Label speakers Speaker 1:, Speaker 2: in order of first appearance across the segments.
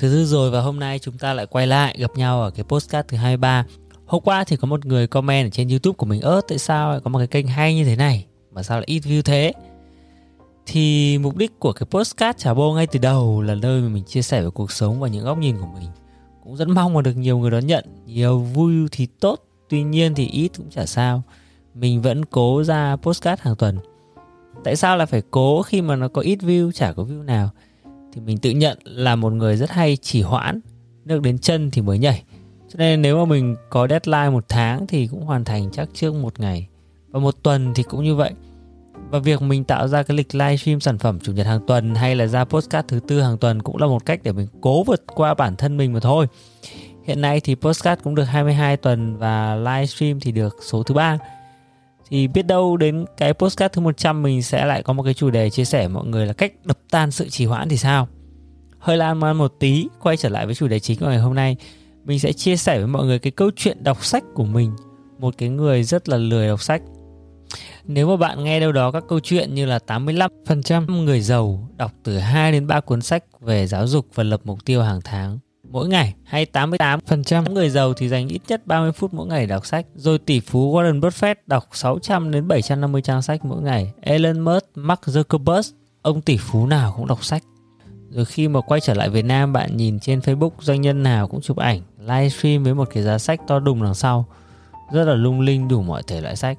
Speaker 1: Thứ tư rồi và hôm nay chúng ta lại quay lại gặp nhau ở cái postcard thứ 23 Hôm qua thì có một người comment ở trên youtube của mình ớt tại sao lại có một cái kênh hay như thế này? Mà sao lại ít view thế? Thì mục đích của cái postcard trả bô ngay từ đầu là nơi mà mình chia sẻ về cuộc sống và những góc nhìn của mình. Cũng rất mong mà được nhiều người đón nhận. Nhiều vui thì tốt, Tuy nhiên thì ít cũng chả sao. Mình vẫn cố ra postcard hàng tuần. Tại sao lại phải cố khi mà nó có ít view, chả có view nào? Thì mình tự nhận là một người rất hay chỉ hoãn, nước đến chân thì mới nhảy. Cho nên nếu mà mình có deadline một tháng thì cũng hoàn thành chắc trước một ngày. Và một tuần thì cũng như vậy. Và việc mình tạo ra cái lịch livestream sản phẩm chủ nhật hàng tuần hay là ra postcard thứ tư hàng tuần cũng là một cách để mình cố vượt qua bản thân mình mà thôi. Hiện nay thì postcard cũng được 22 tuần và livestream thì được số thứ ba thì biết đâu đến cái postcard thứ 100 mình sẽ lại có một cái chủ đề chia sẻ mọi người là cách đập tan sự trì hoãn thì sao. Hơi lan man một tí, quay trở lại với chủ đề chính của ngày hôm nay. Mình sẽ chia sẻ với mọi người cái câu chuyện đọc sách của mình, một cái người rất là lười đọc sách. Nếu mà bạn nghe đâu đó các câu chuyện như là 85% người giàu đọc từ 2 đến 3 cuốn sách về giáo dục và lập mục tiêu hàng tháng mỗi ngày hay 88% người giàu thì dành ít nhất 30 phút mỗi ngày đọc sách. Rồi tỷ phú Warren Buffett đọc 600 đến 750 trang sách mỗi ngày. Elon Musk, Mark Zuckerberg, ông tỷ phú nào cũng đọc sách. Rồi khi mà quay trở lại Việt Nam bạn nhìn trên Facebook doanh nhân nào cũng chụp ảnh, livestream với một cái giá sách to đùng đằng sau. Rất là lung linh đủ mọi thể loại sách.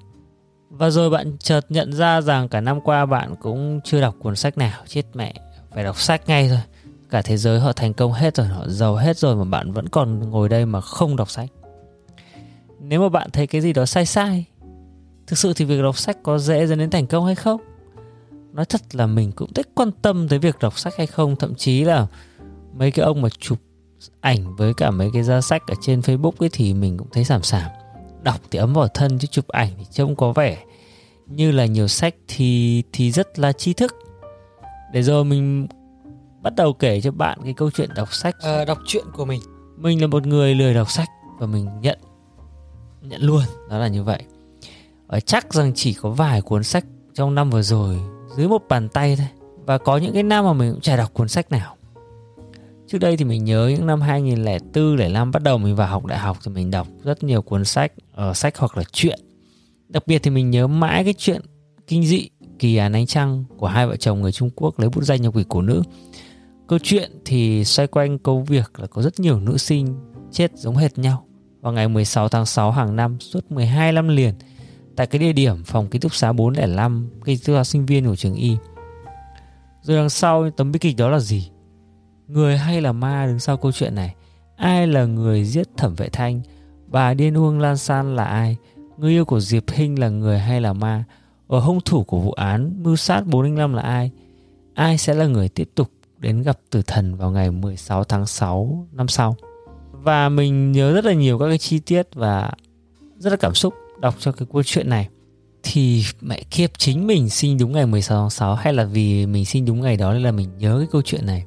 Speaker 1: Và rồi bạn chợt nhận ra rằng cả năm qua bạn cũng chưa đọc cuốn sách nào, chết mẹ, phải đọc sách ngay thôi cả thế giới họ thành công hết rồi, họ giàu hết rồi mà bạn vẫn còn ngồi đây mà không đọc sách. Nếu mà bạn thấy cái gì đó sai sai, thực sự thì việc đọc sách có dễ dẫn đến thành công hay không? Nói thật là mình cũng thích quan tâm tới việc đọc sách hay không, thậm chí là mấy cái ông mà chụp ảnh với cả mấy cái giá sách ở trên facebook ấy thì mình cũng thấy sảm sảm. Đọc thì ấm vào thân chứ chụp ảnh thì trông có vẻ như là nhiều sách thì thì rất là tri thức. Để rồi mình bắt đầu kể cho bạn cái câu chuyện đọc sách.
Speaker 2: À, đọc truyện của mình.
Speaker 1: Mình là một người lười đọc sách và mình nhận nhận luôn đó là như vậy. Ở chắc rằng chỉ có vài cuốn sách trong năm vừa rồi dưới một bàn tay thôi. Và có những cái năm mà mình cũng chả đọc cuốn sách nào. Trước đây thì mình nhớ những năm 2004, 05 bắt đầu mình vào học đại học thì mình đọc rất nhiều cuốn sách, ở sách hoặc là truyện. Đặc biệt thì mình nhớ mãi cái chuyện kinh dị Kỳ án ánh trăng của hai vợ chồng người Trung Quốc lấy bút danh nhập quỷ cổ nữ. Câu chuyện thì xoay quanh câu việc là có rất nhiều nữ sinh chết giống hệt nhau vào ngày 16 tháng 6 hàng năm, suốt 12 năm liền, tại cái địa điểm phòng ký túc xá 405 ký túc xá sinh viên của trường Y. Rồi đằng sau, tấm bi kịch đó là gì? Người hay là ma đứng sau câu chuyện này? Ai là người giết Thẩm Vệ Thanh? Bà điên hương Lan San là ai? Người yêu của Diệp Hinh là người hay là ma? Ở hung thủ của vụ án, mưu sát 405 là ai? Ai sẽ là người tiếp tục đến gặp tử thần vào ngày 16 tháng 6 năm sau. Và mình nhớ rất là nhiều các cái chi tiết và rất là cảm xúc đọc cho cái câu chuyện này. Thì mẹ kiếp chính mình sinh đúng ngày 16 tháng 6 hay là vì mình sinh đúng ngày đó nên là mình nhớ cái câu chuyện này.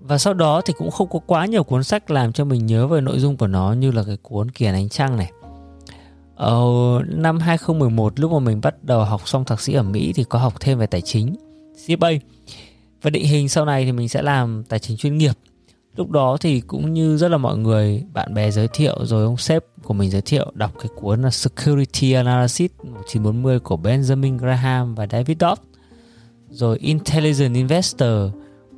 Speaker 1: Và sau đó thì cũng không có quá nhiều cuốn sách làm cho mình nhớ về nội dung của nó như là cái cuốn Kiền Ánh Trăng này. Ờ, năm 2011 lúc mà mình bắt đầu học xong thạc sĩ ở Mỹ thì có học thêm về tài chính CFA và định hình sau này thì mình sẽ làm tài chính chuyên nghiệp. Lúc đó thì cũng như rất là mọi người, bạn bè giới thiệu rồi ông sếp của mình giới thiệu đọc cái cuốn là Security Analysis 1940 của Benjamin Graham và David Dodd, rồi Intelligent Investor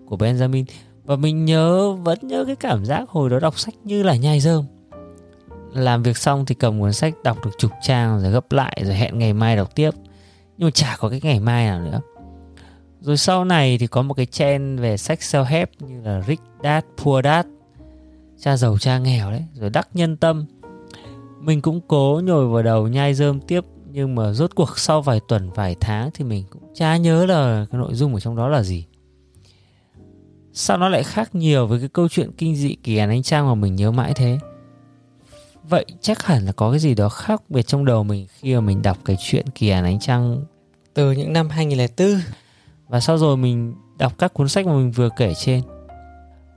Speaker 1: của Benjamin. Và mình nhớ, vẫn nhớ cái cảm giác hồi đó đọc sách như là nhai rơm. Làm việc xong thì cầm cuốn sách đọc được chục trang rồi gấp lại rồi hẹn ngày mai đọc tiếp. Nhưng mà chả có cái ngày mai nào nữa rồi sau này thì có một cái trend về sách self-help như là Rich Dad, Poor Dad. Cha giàu cha nghèo đấy. Rồi đắc nhân tâm. Mình cũng cố nhồi vào đầu nhai rơm tiếp Nhưng mà rốt cuộc sau vài tuần, vài tháng Thì mình cũng chả nhớ là cái nội dung ở trong đó là gì. Sao nó lại khác nhiều với cái câu chuyện kinh dị kỳ án anh trang mà mình nhớ mãi thế? Vậy chắc hẳn là có cái gì đó khác biệt trong đầu mình khi mà mình đọc cái chuyện kỳ án ánh trăng
Speaker 2: từ những năm 2004
Speaker 1: và sau rồi mình đọc các cuốn sách mà mình vừa kể trên.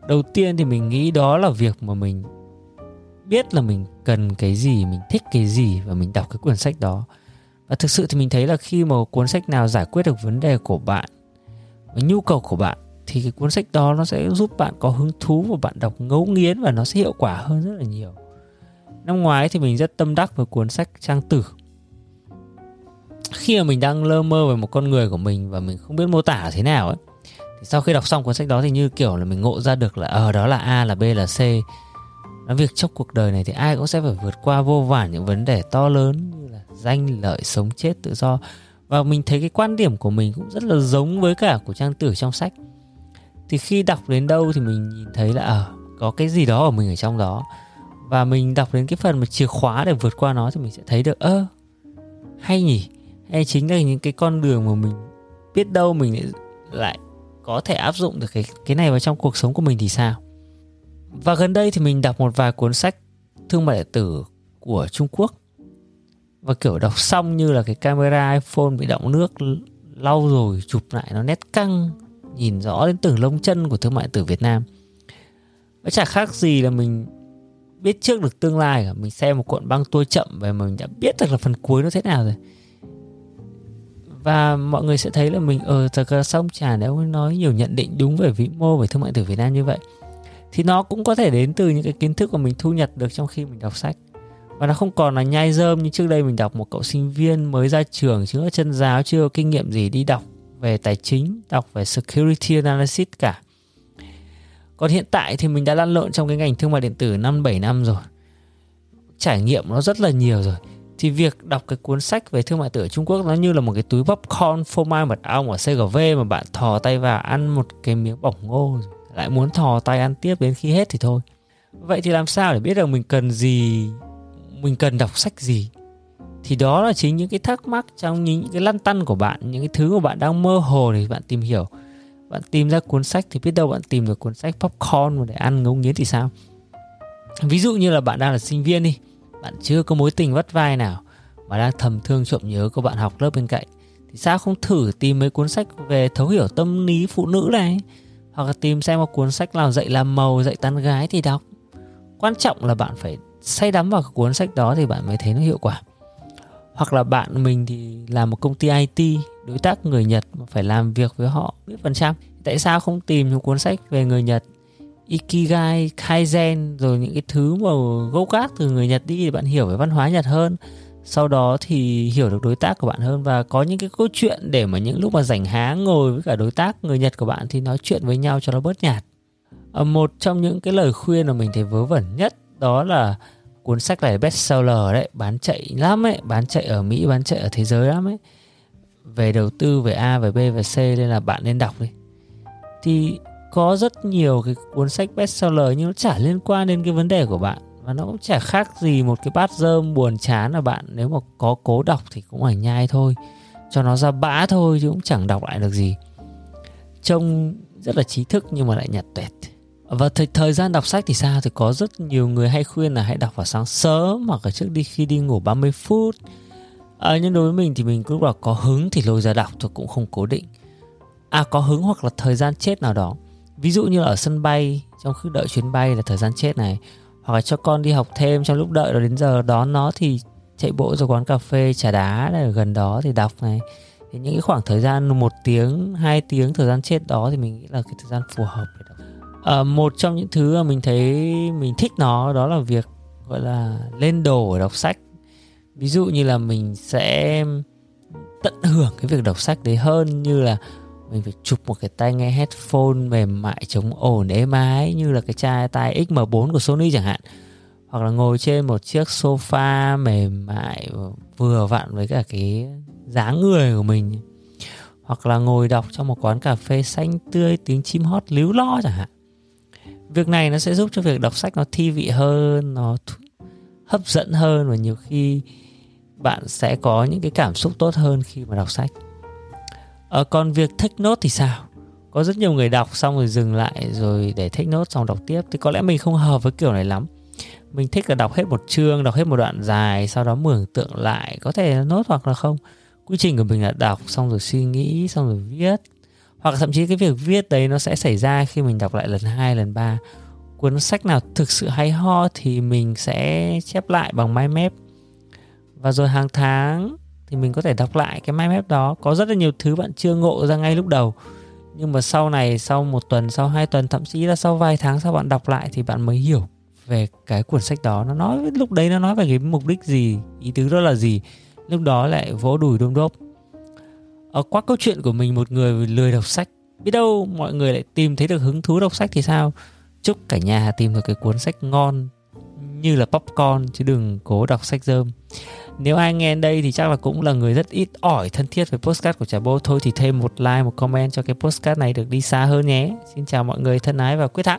Speaker 1: Đầu tiên thì mình nghĩ đó là việc mà mình biết là mình cần cái gì, mình thích cái gì và mình đọc cái cuốn sách đó. Và thực sự thì mình thấy là khi mà cuốn sách nào giải quyết được vấn đề của bạn, và nhu cầu của bạn, thì cái cuốn sách đó nó sẽ giúp bạn có hứng thú và bạn đọc ngấu nghiến và nó sẽ hiệu quả hơn rất là nhiều. Năm ngoái thì mình rất tâm đắc với cuốn sách trang tử khi mà mình đang lơ mơ về một con người của mình và mình không biết mô tả thế nào ấy, thì sau khi đọc xong cuốn sách đó thì như kiểu là mình ngộ ra được là ờ đó là a là b là c. Nói việc trong cuộc đời này thì ai cũng sẽ phải vượt qua vô vàn những vấn đề to lớn như là danh lợi, sống chết, tự do. Và mình thấy cái quan điểm của mình cũng rất là giống với cả của trang tử trong sách. Thì khi đọc đến đâu thì mình nhìn thấy là ờ có cái gì đó ở mình ở trong đó. Và mình đọc đến cái phần mà chìa khóa để vượt qua nó thì mình sẽ thấy được, ơ, hay nhỉ? Hay chính là những cái con đường mà mình biết đâu mình lại, lại có thể áp dụng được cái cái này vào trong cuộc sống của mình thì sao? Và gần đây thì mình đọc một vài cuốn sách thương mại điện tử của Trung Quốc. Và kiểu đọc xong như là cái camera iPhone bị động nước lau rồi chụp lại nó nét căng nhìn rõ đến từng lông chân của thương mại điện tử Việt Nam. Nó chả khác gì là mình biết trước được tương lai cả. Mình xem một cuộn băng tua chậm và mình đã biết được là phần cuối nó thế nào rồi và mọi người sẽ thấy là mình ờ thật là xong chả nếu nói nhiều nhận định đúng về vĩ mô, về thương mại tử Việt Nam như vậy. Thì nó cũng có thể đến từ những cái kiến thức mà mình thu nhặt được trong khi mình đọc sách. Và nó không còn là nhai dơm như trước đây mình đọc một cậu sinh viên mới ra trường, chưa chân giáo, chưa có kinh nghiệm gì đi đọc về tài chính, đọc về security analysis cả. Còn hiện tại thì mình đã lăn lộn trong cái ngành thương mại điện tử năm 7 năm rồi. Trải nghiệm nó rất là nhiều rồi thì việc đọc cái cuốn sách về thương mại tử ở Trung Quốc nó như là một cái túi popcorn phô mai mật ong ở CGV mà bạn thò tay vào ăn một cái miếng bỏng ngô lại muốn thò tay ăn tiếp đến khi hết thì thôi. Vậy thì làm sao để biết được mình cần gì, mình cần đọc sách gì? Thì đó là chính những cái thắc mắc trong những cái lăn tăn của bạn, những cái thứ mà bạn đang mơ hồ để bạn tìm hiểu. Bạn tìm ra cuốn sách thì biết đâu bạn tìm được cuốn sách popcorn để ăn ngấu nghiến thì sao? Ví dụ như là bạn đang là sinh viên đi bạn chưa có mối tình vắt vai nào mà đang thầm thương trộm nhớ của bạn học lớp bên cạnh, thì sao không thử tìm mấy cuốn sách về thấu hiểu tâm lý phụ nữ này? Hoặc là tìm xem một cuốn sách nào dạy làm màu, dạy tán gái thì đọc. Quan trọng là bạn phải say đắm vào cuốn sách đó thì bạn mới thấy nó hiệu quả. Hoặc là bạn mình thì làm một công ty IT đối tác người Nhật mà phải làm việc với họ biết phần trăm. Tại sao không tìm một cuốn sách về người Nhật Ikigai, Kaizen rồi những cái thứ mà gốc gác từ người Nhật đi để bạn hiểu về văn hóa Nhật hơn. Sau đó thì hiểu được đối tác của bạn hơn và có những cái câu chuyện để mà những lúc mà rảnh há ngồi với cả đối tác người Nhật của bạn thì nói chuyện với nhau cho nó bớt nhạt. À, một trong những cái lời khuyên mà mình thấy vớ vẩn nhất đó là cuốn sách này bestseller đấy bán chạy lắm ấy bán chạy ở Mỹ bán chạy ở thế giới lắm ấy. Về đầu tư về A về B về C nên là bạn nên đọc đi. Thì có rất nhiều cái cuốn sách bestseller nhưng nó chả liên quan đến cái vấn đề của bạn. Và nó cũng chả khác gì một cái bát rơm buồn chán là bạn. Nếu mà có cố đọc thì cũng phải nhai thôi. Cho nó ra bã thôi chứ cũng chẳng đọc lại được gì. Trông rất là trí thức nhưng mà lại nhạt tuệt. Và thời, thời gian đọc sách thì sao? Thì có rất nhiều người hay khuyên là hãy đọc vào sáng sớm hoặc là trước đi khi đi ngủ 30 phút. À, nhưng đối với mình thì mình cứ là có hứng thì lôi ra đọc thôi cũng không cố định. À có hứng hoặc là thời gian chết nào đó ví dụ như ở sân bay trong khi đợi chuyến bay là thời gian chết này hoặc là cho con đi học thêm trong lúc đợi rồi đến giờ đón nó thì chạy bộ ra quán cà phê trà đá ở gần đó thì đọc này. Thì những cái khoảng thời gian một tiếng hai tiếng thời gian chết đó thì mình nghĩ là cái thời gian phù hợp để đọc. À, một trong những thứ mà mình thấy mình thích nó đó là việc gọi là lên đồ để đọc sách. Ví dụ như là mình sẽ tận hưởng cái việc đọc sách đấy hơn như là mình phải chụp một cái tai nghe headphone mềm mại chống ồn êm ái như là cái chai tai XM4 của Sony chẳng hạn. Hoặc là ngồi trên một chiếc sofa mềm mại vừa vặn với cả cái dáng người của mình. Hoặc là ngồi đọc trong một quán cà phê xanh tươi, tiếng chim hót líu lo chẳng hạn. Việc này nó sẽ giúp cho việc đọc sách nó thi vị hơn, nó hấp dẫn hơn và nhiều khi bạn sẽ có những cái cảm xúc tốt hơn khi mà đọc sách à, còn việc thích nốt thì sao? Có rất nhiều người đọc xong rồi dừng lại rồi để thích nốt xong đọc tiếp. Thì có lẽ mình không hợp với kiểu này lắm. Mình thích là đọc hết một chương đọc hết một đoạn dài sau đó mường tượng lại có thể là nốt hoặc là không. Quy trình của mình là đọc xong rồi suy nghĩ xong rồi viết. Hoặc thậm chí cái việc viết đấy nó sẽ xảy ra khi mình đọc lại lần hai lần ba. Cuốn sách nào thực sự hay ho thì mình sẽ chép lại bằng mind map và rồi hàng tháng thì mình có thể đọc lại cái mind map đó. Có rất là nhiều thứ bạn chưa ngộ ra ngay lúc đầu. Nhưng mà sau này, sau một tuần, sau hai tuần, thậm chí là sau vài tháng sau bạn đọc lại thì bạn mới hiểu về cái cuốn sách đó. Nó nói, lúc đấy nó nói về cái mục đích gì, ý tứ đó là gì. Lúc đó lại vỗ đùi đôm đốp. Ở qua câu chuyện của mình, một người lười đọc sách. Biết đâu mọi người lại tìm thấy được hứng thú đọc sách thì sao? Chúc cả nhà tìm được cái cuốn sách ngon như là popcorn, chứ đừng cố đọc sách dơm. Nếu ai nghe đây thì chắc là cũng là người rất ít ỏi, thân thiết với postcard của Trà Bô thôi thì thêm một like, một comment cho cái postcard này được đi xa hơn nhé. Xin chào mọi người, thân ái và quyết thắng.